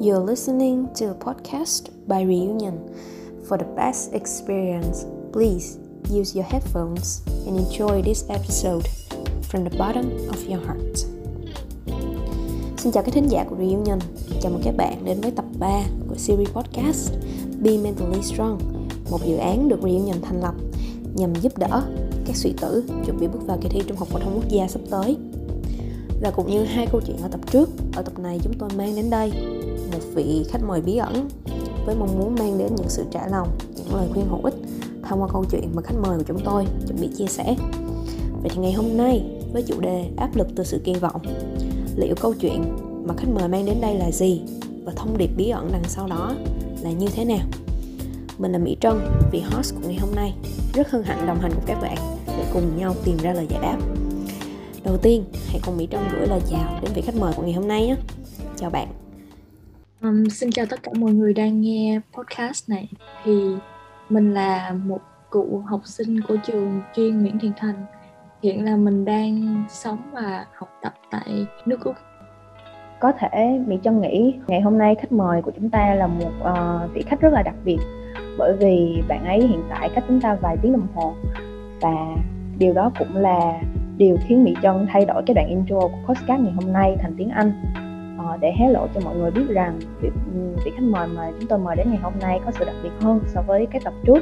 You're listening to a podcast by Reunion. For the best experience, please use your headphones and enjoy this episode from the bottom of your heart. Xin chào các thính giả của Reunion. Chào mừng các bạn đến với tập 3 của series podcast Be Mentally Strong, một dự án được Reunion thành lập nhằm giúp đỡ các sĩ tử chuẩn bị bước vào kỳ thi Trung học phổ thông quốc gia sắp tới. Và cũng như hai câu chuyện ở tập trước, ở tập này chúng tôi mang đến đây một vị khách mời bí ẩn với mong muốn mang đến những sự trả lòng, những lời khuyên hữu ích thông qua câu chuyện mà khách mời của chúng tôi chuẩn bị chia sẻ. Vậy thì ngày hôm nay với chủ đề áp lực từ sự kỳ vọng, liệu câu chuyện mà khách mời mang đến đây là gì và thông điệp bí ẩn đằng sau đó là như thế nào? Mình là Mỹ Trân, vị host của ngày hôm nay. Rất hân hạnh đồng hành cùng các bạn để cùng nhau tìm ra lời giải đáp. Đầu tiên, hãy cùng Mỹ Trân gửi lời chào đến vị khách mời của ngày hôm nay nhé. Chào bạn. Um, xin chào tất cả mọi người đang nghe podcast này. Thì mình là một cựu học sinh của trường chuyên Nguyễn Thiện Thành. Hiện là mình đang sống và học tập tại nước Úc. Có thể Mỹ Trân nghĩ ngày hôm nay khách mời của chúng ta là một uh, vị khách rất là đặc biệt bởi vì bạn ấy hiện tại cách chúng ta vài tiếng đồng hồ và điều đó cũng là điều khiến Mỹ Trân thay đổi cái đoạn intro của podcast ngày hôm nay thành tiếng Anh Ờ, để hé lộ cho mọi người biết rằng vị, vị khách mời mà chúng tôi mời đến ngày hôm nay có sự đặc biệt hơn so với cái tập trước.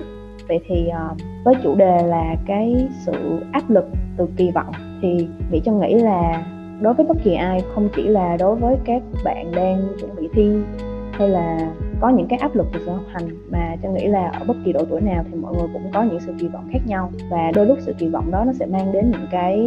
Vậy thì ờ, với chủ đề là cái sự áp lực từ kỳ vọng thì Mỹ cho nghĩ là đối với bất kỳ ai không chỉ là đối với các bạn đang chuẩn bị thi hay là có những cái áp lực từ sự học hành mà cho nghĩ là ở bất kỳ độ tuổi nào thì mọi người cũng có những sự kỳ vọng khác nhau. Và đôi lúc sự kỳ vọng đó nó sẽ mang đến những cái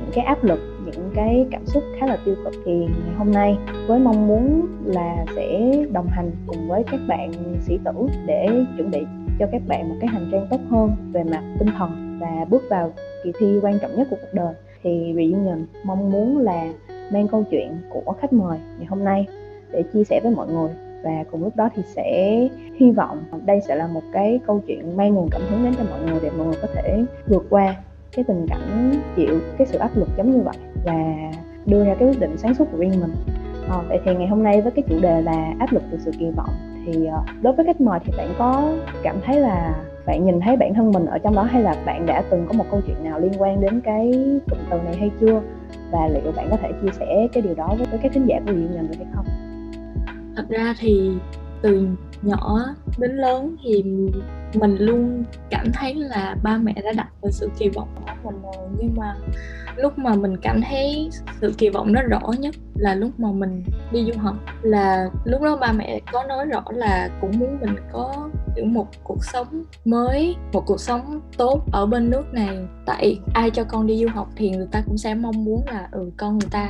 những cái áp lực những cái cảm xúc khá là tiêu cực thì ngày hôm nay với mong muốn là sẽ đồng hành cùng với các bạn sĩ tử để chuẩn bị cho các bạn một cái hành trang tốt hơn về mặt tinh thần và bước vào kỳ thi quan trọng nhất của cuộc đời. Thì Reunion mong muốn là mang câu chuyện của khách mời ngày hôm nay để chia sẻ với mọi người. Và cùng lúc đó thì sẽ hy vọng đây sẽ là một cái câu chuyện mang nguồn cảm hứng đến cho mọi người để mọi người có thể vượt qua cái tình cảnh chịu cái sự áp lực giống như vậy và đưa ra cái quyết định sáng suốt của riêng mình à, vậy thì ngày hôm nay với cái chủ đề là áp lực từ sự kỳ vọng thì ờ, đối với khách mời thì bạn có cảm thấy là bạn nhìn thấy bản thân mình ở trong đó hay là bạn đã từng có một câu chuyện nào liên quan đến cái cụm từ này hay chưa và liệu bạn có thể chia sẻ cái điều đó với, với các thính giả của Diện Nhận được hay không? thật ra thì từ nhỏ đến lớn thì mình luôn cảm thấy là ba mẹ đã đặt vào sự kỳ vọng của mình rồi. Nhưng mà lúc mà mình cảm thấy sự kỳ vọng nó rõ nhất là lúc mà mình đi du học, là lúc đó ba mẹ có nói rõ là cũng muốn mình có kiểu một cuộc sống mới, một cuộc sống tốt ở bên nước này. Tại ai cho con đi du học thì người ta cũng sẽ mong muốn là ừ con người ta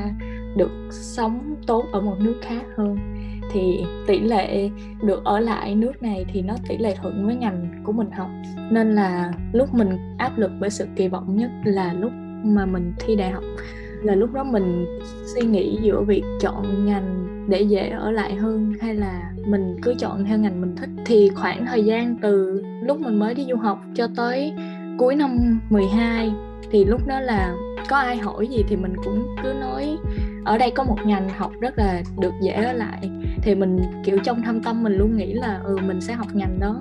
được sống tốt ở một nước khác hơn thì tỷ lệ được ở lại nước này thì nó tỷ lệ thuận với ngành của mình học. Nên là lúc mình áp lực với sự kỳ vọng nhất là lúc mà mình thi đại học. Là lúc đó mình suy nghĩ giữa việc chọn ngành để dễ ở lại hơn hay là mình cứ chọn theo ngành mình thích. Thì khoảng thời gian từ lúc mình mới đi du học cho tới cuối năm 12 thì lúc đó là có ai hỏi gì thì mình cũng cứ nói ở đây có một ngành học rất là được dễ ở lại. Thì mình, kiểu, trong thâm tâm mình luôn nghĩ là ừ mình sẽ học ngành đó.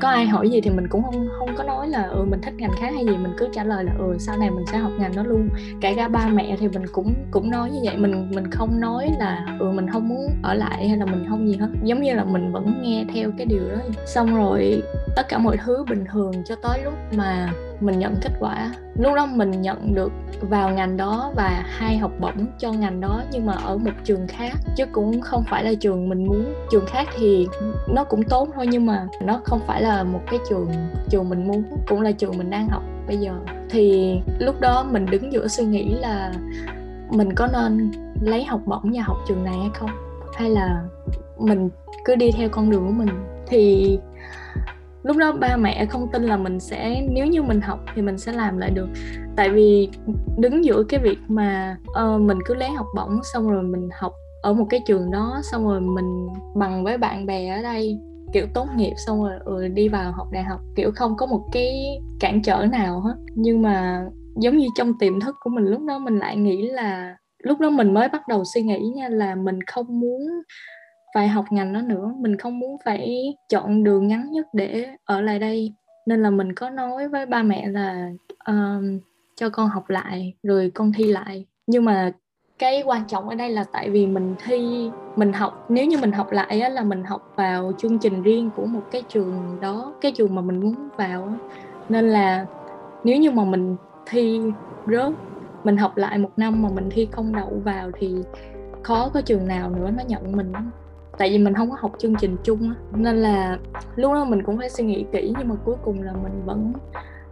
Có ai hỏi gì thì mình cũng không không có nói là ừ mình thích ngành khác hay gì. Mình cứ trả lời là ừ sau này mình sẽ học ngành đó luôn. Kể cả ba mẹ thì mình cũng cũng nói như vậy. Mình mình không nói là ừ mình không muốn ở lại hay là mình không gì hết. Giống như là mình vẫn nghe theo cái điều đó. Xong rồi tất cả mọi thứ bình thường cho tới lúc mà mình nhận kết quả. Lúc đó mình nhận được vào ngành đó và hai học bổng cho ngành đó, nhưng mà ở một trường khác, chứ cũng không phải là trường mình muốn. Trường khác thì nó cũng tốt thôi, nhưng mà nó không phải là một cái trường trường mình muốn, cũng là trường mình đang học bây giờ. Thì lúc đó mình đứng giữa suy nghĩ là mình có nên lấy học bổng và học trường này hay không? Hay là mình cứ đi theo con đường của mình? Thì lúc đó ba mẹ không tin là mình sẽ nếu như mình học thì mình sẽ làm lại được. Tại vì đứng giữa cái việc mà uh, mình cứ lấy học bổng xong rồi mình học ở một cái trường đó xong rồi mình bằng với bạn bè ở đây kiểu tốt nghiệp xong rồi ừ, đi vào học đại học kiểu không có một cái cản trở nào hết. Nhưng mà giống như trong tiềm thức của mình lúc đó mình lại nghĩ là lúc đó mình mới bắt đầu suy nghĩ nha là mình không muốn phải học ngành đó nữa. Mình không muốn phải chọn đường ngắn nhất để ở lại đây. Nên là mình có nói với ba mẹ là uh, cho con học lại rồi con thi lại. Nhưng mà cái quan trọng ở đây là tại vì mình thi mình học nếu như mình học lại á, là mình học vào chương trình riêng của một cái trường đó cái trường mà mình muốn vào á. nên là nếu như mà mình thi rớt mình học lại một năm mà mình thi không đậu vào thì khó có trường nào nữa nó nhận mình tại vì mình không có học chương trình chung á nên là lúc đó mình cũng phải suy nghĩ kỹ nhưng mà cuối cùng là mình vẫn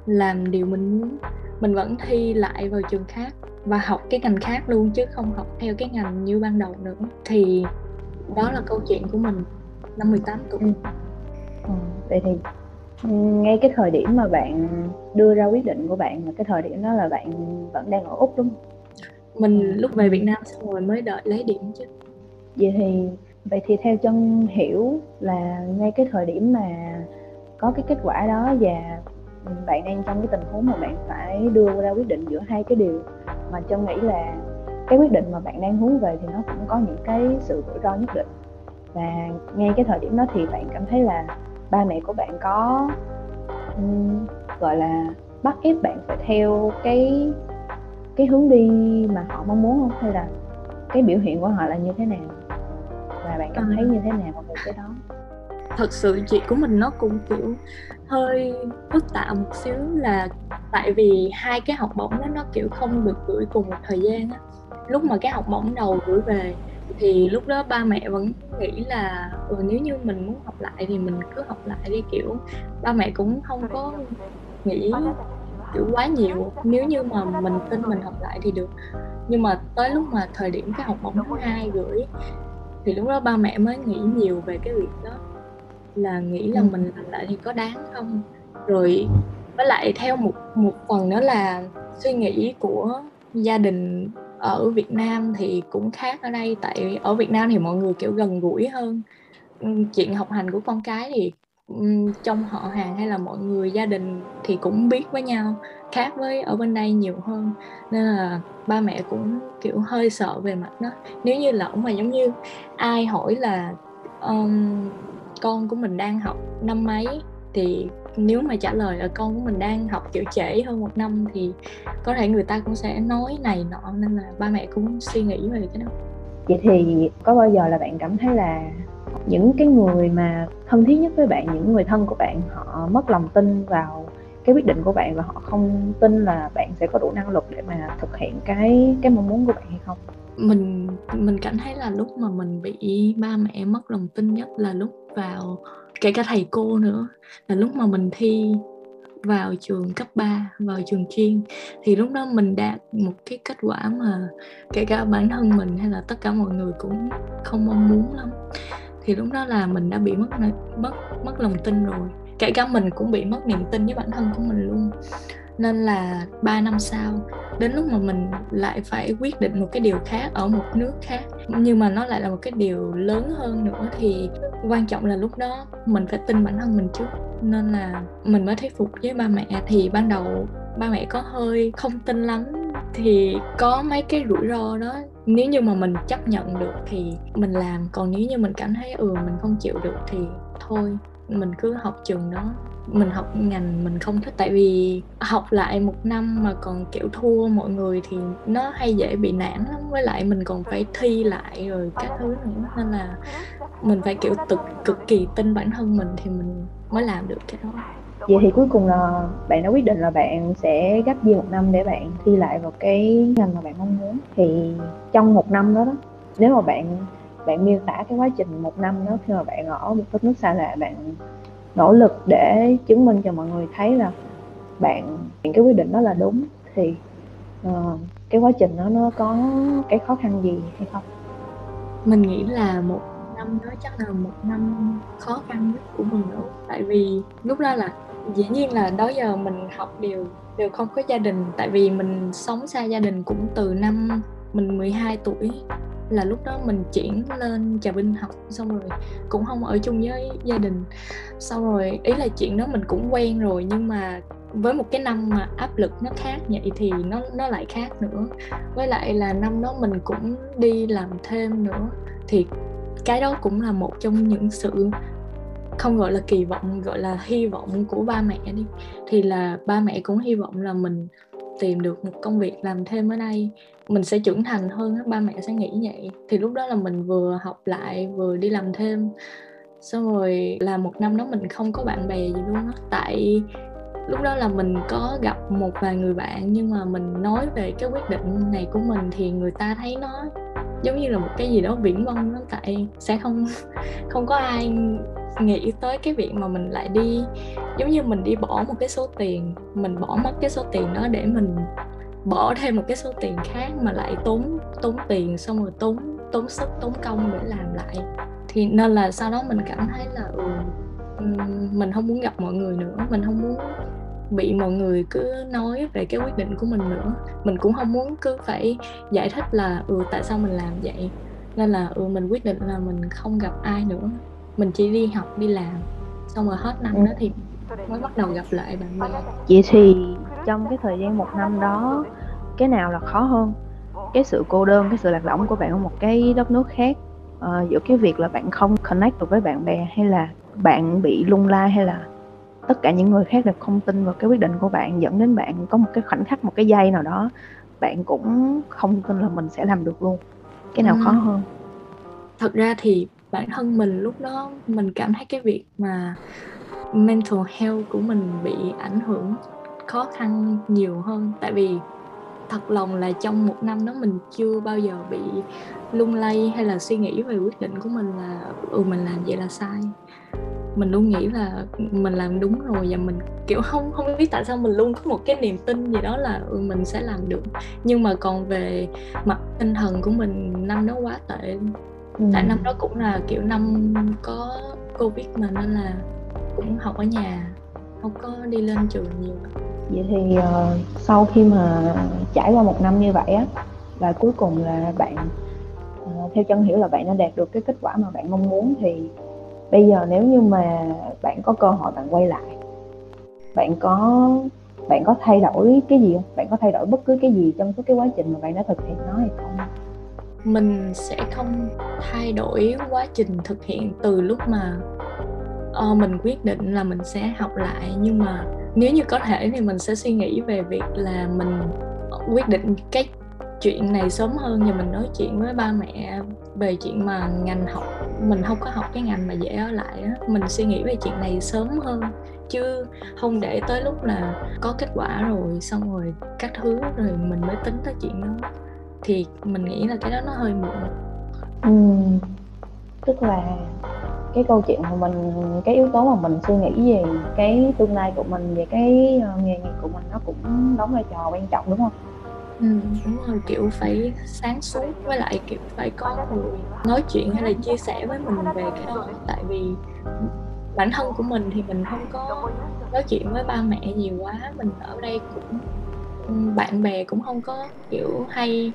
làm điều mình muốn. Mình vẫn thi lại vào trường khác và học cái ngành khác luôn chứ không học theo cái ngành như ban đầu nữa. Thì đó là câu chuyện của mình năm 18 tuổi. Ừ. Ừ, vậy thì ngay cái thời điểm mà bạn đưa ra quyết định của bạn là cái thời điểm đó là bạn vẫn đang ở úc đúng không? Mình lúc về việt nam xong rồi mới đợi lấy điểm chứ. Vậy thì vậy thì theo chân hiểu là ngay cái thời điểm mà có cái kết quả đó và bạn đang trong cái tình huống mà bạn phải đưa ra quyết định giữa hai cái điều mà chân nghĩ là cái quyết định mà bạn đang hướng về thì nó cũng có những cái sự rủi ro nhất định. Và ngay cái thời điểm đó thì bạn cảm thấy là ba mẹ của bạn có um, gọi là bắt ép bạn phải theo cái cái hướng đi mà họ mong muốn không? Hay là cái biểu hiện của họ là như thế nào? Và bạn cảm thấy như thế nào về cái đó? Thật sự chuyện của mình nó cũng kiểu hơi phức tạp một xíu là tại vì hai cái học bổng đó nó kiểu không được gửi cùng một thời gian á. Lúc mà cái học bổng đầu gửi về thì lúc đó ba mẹ vẫn nghĩ là ừ, nếu như mình muốn học lại thì mình cứ học lại đi. Kiểu ba mẹ cũng không có nghĩ kiểu quá nhiều. Nếu như mà mình tin mình học lại thì được. Nhưng mà tới lúc mà thời điểm cái học bổng thứ hai gửi thì lúc đó ba mẹ mới nghĩ nhiều về cái việc đó là nghĩ là ừ. mình làm lại thì có đáng không? Rồi với lại theo một một phần nữa là suy nghĩ của gia đình ở Việt Nam thì cũng khác ở đây. Tại ở Việt Nam thì mọi người kiểu gần gũi hơn. Chuyện học hành của con cái thì trong họ hàng hay là mọi người gia đình thì cũng biết với nhau khác với ở bên đây nhiều hơn. Nên là ba mẹ cũng kiểu hơi sợ về mặt đó. Nếu như lỡ mà giống như ai hỏi là um, con của mình đang học năm mấy? Thì nếu mà trả lời là con của mình đang học kiểu trễ hơn một năm thì có thể người ta cũng sẽ nói này nọ. Nên là ba mẹ cũng suy nghĩ về cái đó. Vậy thì có bao giờ là bạn cảm thấy là những cái người mà thân thiết nhất với bạn những người thân của bạn họ mất lòng tin vào cái quyết định của bạn và họ không tin là bạn sẽ có đủ năng lực để mà thực hiện cái cái mong muốn của bạn hay không? Mình mình cảm thấy là lúc mà mình bị ba mẹ mất lòng tin nhất là lúc vào, kể cả thầy cô nữa, là lúc mà mình thi vào trường cấp 3 vào trường chuyên. Thì lúc đó mình đạt một cái kết quả mà kể cả bản thân mình hay là tất cả mọi người cũng không mong muốn lắm. Thì lúc đó là mình đã bị mất mất mất lòng tin rồi kể cả mình cũng bị mất niềm tin với bản thân của mình luôn. Nên là 3 năm sau, đến lúc mà mình lại phải quyết định một cái điều khác ở một nước khác, nhưng mà nó lại là một cái điều lớn hơn nữa, thì quan trọng là lúc đó mình phải tin bản thân mình trước. Nên là mình mới thuyết phục với ba mẹ. Thì ban đầu ba mẹ có hơi không tin lắm, thì có mấy cái rủi ro đó. Nếu như mà mình chấp nhận được thì mình làm, còn nếu như mình cảm thấy ừ mình không chịu được thì thôi mình cứ học trường đó. Mình học ngành mình không thích tại vì học lại một năm mà còn kiểu thua mọi người thì nó hay dễ bị nản lắm. Với lại mình còn phải thi lại rồi các thứ nữa nên là mình phải kiểu cực cực kỳ tin bản thân mình thì mình mới làm được cái đó. Vậy thì cuối cùng là bạn đã quyết định là bạn sẽ gấp year một năm để bạn thi lại vào cái ngành mà bạn mong muốn. Thì trong một năm đó đó nếu mà bạn bạn miêu tả cái quá trình một năm đó khi mà bạn ở một đất nước xa lạ bạn nỗ lực để chứng minh cho mọi người thấy là bạn những cái quyết định đó là đúng thì uh, cái quá trình đó nó có cái khó khăn gì hay không? Mình nghĩ là một năm đó chắc là một năm khó khăn nhất của mình nữa tại vì lúc đó là dĩ nhiên là đó giờ mình học đều đều không có gia đình. Tại vì mình sống xa gia đình cũng từ năm mình 12 tuổi là lúc đó mình chuyển lên trà vinh học, xong rồi cũng không ở chung với gia đình. Sau rồi ý là chuyện đó mình cũng quen rồi, nhưng mà với một cái năm mà áp lực nó khác vậy thì nó nó lại khác nữa. Với lại là năm đó mình cũng đi làm thêm nữa, thì cái đó cũng là một trong những sự không gọi là kỳ vọng, gọi là hy vọng của ba mẹ đi. Thì là ba mẹ cũng hy vọng là mình tìm được một công việc làm thêm ở đây, mình sẽ trưởng thành hơn ba mẹ sẽ nghĩ vậy. Thì lúc đó là mình vừa học lại, vừa đi làm thêm, xong rồi là một năm đó mình không có bạn bè gì luôn á. Tại lúc đó là mình có gặp một vài người bạn, nhưng mà mình nói về cái quyết định này của mình thì người ta thấy nó giống như là một cái gì đó viễn vông lắm. Tại sẽ không không có ai nghĩ tới cái việc mà mình lại đi giống như mình đi bỏ một cái số tiền mình bỏ mất cái số tiền đó để mình bỏ thêm một cái số tiền khác mà lại tốn tốn tiền xong rồi tốn tốn sức tốn công để làm lại. Thì nên là sau đó mình cảm thấy là ừ, mình không muốn gặp mọi người nữa mình không muốn bị mọi người cứ nói về cái quyết định của mình nữa. Mình cũng không muốn cứ phải giải thích là ừ tại sao mình làm vậy? Nên là ừ mình quyết định là mình không gặp ai nữa mình chỉ đi học đi làm xong rồi hết năm ừ. đó thì mới bắt đầu gặp lại bạn bè vậy thì trong cái thời gian một năm đó cái nào là khó hơn cái sự cô đơn cái sự lạc lõng của bạn ở một cái đất nước khác uh, giữa cái việc là bạn không connect được với bạn bè hay là bạn bị lung lay hay là tất cả những người khác đều không tin vào cái quyết định của bạn dẫn đến bạn có một cái khoảnh khắc một cái giây nào đó bạn cũng không tin là mình sẽ làm được luôn cái nào ừ. khó hơn thật ra thì bản thân mình lúc đó mình cảm thấy cái việc mà mental health của mình bị ảnh hưởng khó khăn nhiều hơn. Tại vì thật lòng là trong một năm đó mình chưa bao giờ bị lung lay hay là suy nghĩ về quyết định của mình là ừ mình làm vậy là sai. Mình luôn nghĩ là mình làm đúng rồi và mình kiểu không không biết tại sao mình luôn có một cái niềm tin gì đó là ừ, mình sẽ làm được. Nhưng mà còn về mặt tinh thần của mình năm đó quá tệ ừ. tại năm đó cũng là kiểu năm có covid mà nên là cũng học ở nhà không có đi lên trường nhiều. Vậy thì uh, sau khi mà trải qua một năm như vậy á và cuối cùng là bạn uh, theo chân hiểu là bạn đã đạt được cái kết quả mà bạn mong muốn thì bây giờ nếu như mà bạn có cơ hội bạn quay lại bạn có bạn có thay đổi cái gì không? Bạn có thay đổi bất cứ cái gì trong suốt cái quá trình mà bạn đã thực hiện nó hay không mình sẽ không thay đổi quá trình thực hiện từ lúc mà uh, mình quyết định là mình sẽ học lại nhưng mà nếu như có thể thì mình sẽ suy nghĩ về việc là mình quyết định cái chuyện này sớm hơn và mình nói chuyện với ba mẹ về chuyện mà ngành học mình không có học cái ngành mà dễ ở lại đó. mình suy nghĩ về chuyện này sớm hơn chứ không để tới lúc là có kết quả rồi xong rồi các thứ rồi mình mới tính tới chuyện đó thì mình nghĩ là cái đó nó hơi muộn. Ừ, tức là cái câu chuyện của mình cái yếu tố mà mình suy nghĩ về cái tương lai của mình về cái uh, nghề nghiệp của mình nó cũng đóng vai trò quan trọng đúng không? Ừ, đúng rồi kiểu phải sáng suốt với lại kiểu phải có người nói chuyện hay là chia sẻ với mình về cái đó. Tại vì bản thân của mình thì mình không có nói chuyện với ba mẹ nhiều quá mình ở đây cũng bạn bè cũng không có kiểu hay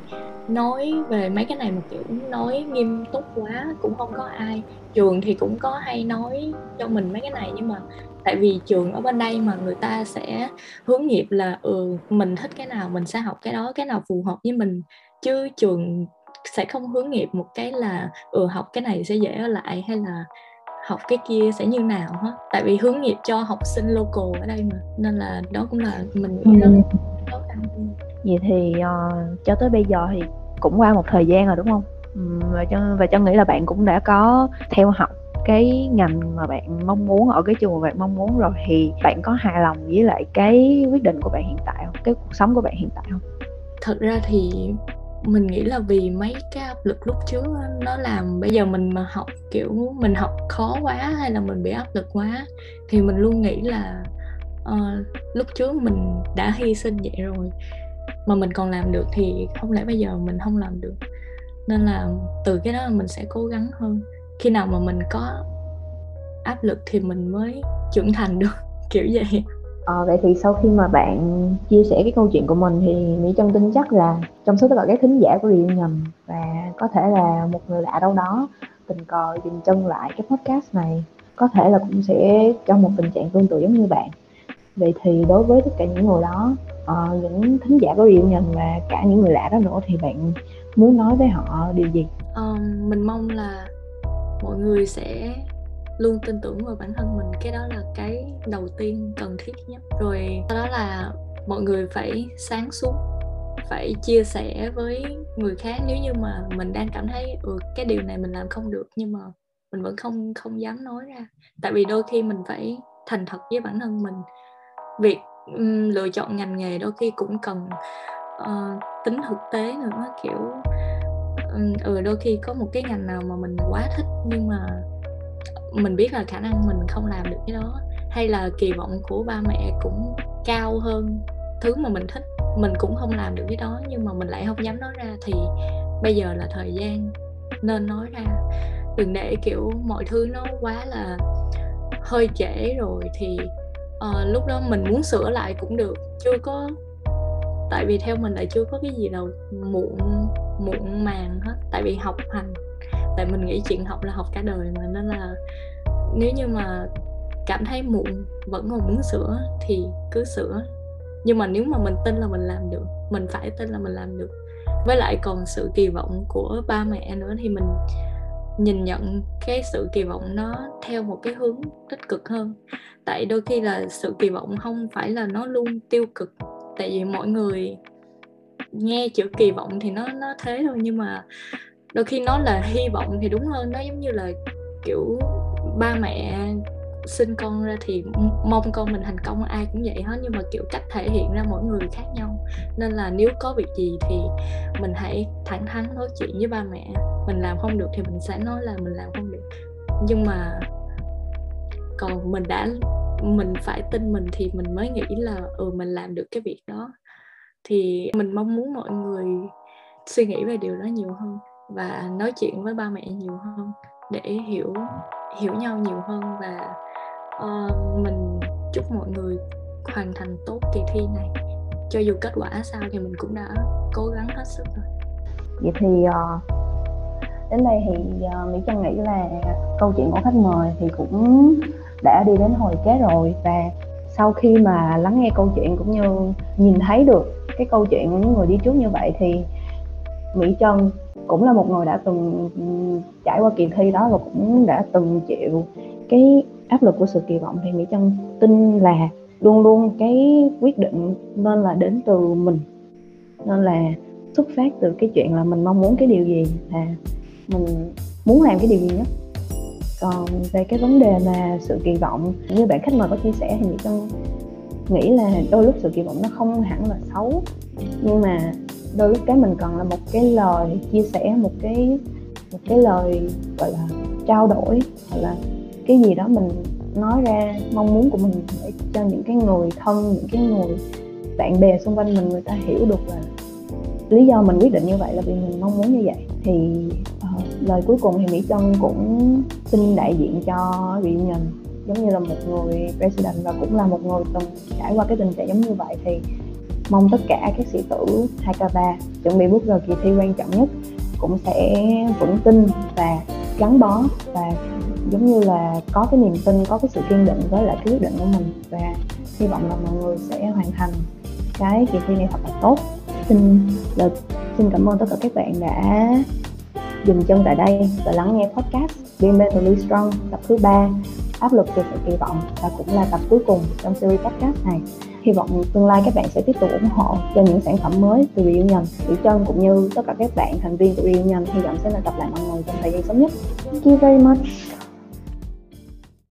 nói về mấy cái này mà kiểu nói nghiêm túc quá cũng không có ai. Trường thì cũng có hay nói cho mình mấy cái này nhưng mà tại vì trường ở bên đây mà người ta sẽ hướng nghiệp là ừ mình thích cái nào mình sẽ học cái đó cái nào phù hợp với mình. Chứ trường sẽ không hướng nghiệp một cái là ừ học cái này sẽ dễ ở lại hay là học cái kia sẽ như nào hết. Tại vì hướng nghiệp cho học sinh local ở đây mà nên là đó cũng là mình nghĩ khó khăn vậy thì uh, cho tới bây giờ thì cũng qua một thời gian rồi đúng không? Và cho và cho nghĩ là bạn cũng đã có theo học cái ngành mà bạn mong muốn ở cái trường mà bạn mong muốn rồi thì bạn có hài lòng với lại cái quyết định của bạn hiện tại không? Cái cuộc sống của bạn hiện tại không? Thật ra thì mình nghĩ là vì mấy cái áp lực lúc trước nó làm bây giờ mình mà học kiểu mình học khó quá hay là mình bị áp lực quá thì mình luôn nghĩ là uh, lúc trước mình đã hy sinh vậy rồi mà mình còn làm được thì không lẽ bây giờ mình không làm được? Nên là từ cái đó mình sẽ cố gắng hơn. Khi nào mà mình có áp lực thì mình mới trưởng thành được kiểu vậy. Ờ, vậy thì sau khi mà bạn chia sẻ cái câu chuyện của mình thì Mỹ Trân tin chắc là trong số tất cả các thính giả của Điều Nhầm và có thể là một người lạ đâu đó tình cờ dừng chân lại cái podcast này có thể là cũng sẽ trong một tình trạng tương tự giống như bạn vậy thì đối với tất cả những người đó uh, những thính giả có Điều Nhầm và cả những người lạ đó nữa thì bạn muốn nói với họ điều gì? Um, mình mong là mọi người sẽ luôn tin tưởng vào bản thân mình. Cái đó là cái đầu tiên cần thiết nhất. Rồi sau đó là mọi người phải sáng suốt phải chia sẻ với người khác. Nếu như mà mình đang cảm thấy ừ, cái điều này mình làm không được nhưng mà mình vẫn không không dám nói ra. Tại vì đôi khi mình phải thành thật với bản thân mình việc um, lựa chọn ngành nghề đôi khi cũng cần uh, tính thực tế nữa kiểu um, ừ đôi khi có một cái ngành nào mà mình quá thích nhưng mà mình biết là khả năng mình không làm được cái đó hay là kỳ vọng của ba mẹ cũng cao hơn thứ mà mình thích mình cũng không làm được cái đó nhưng mà mình lại không dám nói ra thì bây giờ là thời gian nên nói ra. Đừng để kiểu mọi thứ nó quá là hơi trễ rồi thì uh, lúc đó mình muốn sửa lại cũng được chưa có tại vì theo mình lại chưa có cái gì đâu muộn muộn màng hết tại vì học hành tại mình nghĩ chuyện học là học cả đời mà nên là nếu như mà cảm thấy muộn vẫn còn muốn sửa thì cứ sửa. Nhưng mà nếu mà mình tin là mình làm được mình phải tin là mình làm được. Với lại còn sự kỳ vọng của ba mẹ nữa thì mình nhìn nhận cái sự kỳ vọng nó theo một cái hướng tích cực hơn. Tại đôi khi là sự kỳ vọng không phải là nó luôn tiêu cực. Tại vì mọi người nghe chữ kỳ vọng thì nó nó thế thôi, nhưng mà đôi khi nó là hy vọng thì đúng hơn. Nó giống như là kiểu ba mẹ sinh con ra thì mong con mình thành công, ai cũng vậy hết, nhưng mà, kiểu, cách thể hiện ra mỗi người khác nhau. Nên là nếu có việc gì thì mình hãy thẳng thắn nói chuyện với ba mẹ. Mình làm không được thì mình sẽ nói là mình làm không được. Nhưng mà còn mình đã, mình phải tin mình thì mình mới nghĩ là ừ mình làm được cái việc đó. Thì mình mong muốn mọi người suy nghĩ về điều đó nhiều hơn và nói chuyện với ba mẹ nhiều hơn để hiểu hiểu nhau nhiều hơn và uh, mình chúc mọi người hoàn thành tốt kỳ thi này. Cho dù kết quả sao thì mình cũng đã cố gắng hết sức rồi. Vậy thì uh, đến đây thì uh, mỹ trân nghĩ là câu chuyện của khách mời thì cũng đã đi đến hồi kết rồi. Và sau khi mà lắng nghe câu chuyện cũng như nhìn thấy được cái câu chuyện của những người đi trước như vậy thì mỹ trân cũng là một người đã từng trải qua kỳ thi đó và cũng đã từng chịu cái áp lực của sự kỳ vọng thì mỹ chân tin là luôn luôn cái quyết định nên là đến từ mình. Nên là xuất phát từ cái chuyện là mình mong muốn cái điều gì, là mình muốn làm cái điều gì nhất. Còn về cái vấn đề mà sự kỳ vọng, như bạn khách mời có chia sẻ thì mỹ chân nghĩ là đôi lúc sự kỳ vọng nó không hẳn là xấu. Nhưng mà đôi lúc cái mình cần là một cái lời chia sẻ, một cái một cái lời, gọi là, trao đổi hoặc là cái gì đó mình nói ra mong muốn của mình để cho những cái người thân những cái người bạn bè xung quanh mình người ta hiểu được là lý do mình quyết định như vậy là vì mình mong muốn như vậy. Thì uh, lời cuối cùng thì mỹ trân cũng xin đại diện cho reunion giống như là một người president và cũng là một người từng trải qua cái tình trạng giống như vậy. Thì mong tất cả các sĩ tử 2K3 chuẩn bị bước vào kỳ thi quan trọng nhất cũng sẽ vững tin và gắn bó và giống như là có cái niềm tin, có cái sự kiên định với lại cái quyết định của mình. Và hy vọng là mọi người sẽ hoàn thành cái kỳ thi này thật là tốt. Xin lời, xin cảm ơn tất cả các bạn đã dừng chân tại đây và lắng nghe podcast Be Mentally Strong, tập thứ ba, áp lực từ sự kỳ vọng và cũng là tập cuối cùng trong series podcast này. Hy vọng tương lai các bạn sẽ tiếp tục ủng hộ cho những sản phẩm mới từ Reunion Thủy Trân cũng như tất cả các bạn thành viên của Reunion hy vọng sẽ là gặp lại mọi người trong thời gian sớm nhất. Thank you very much.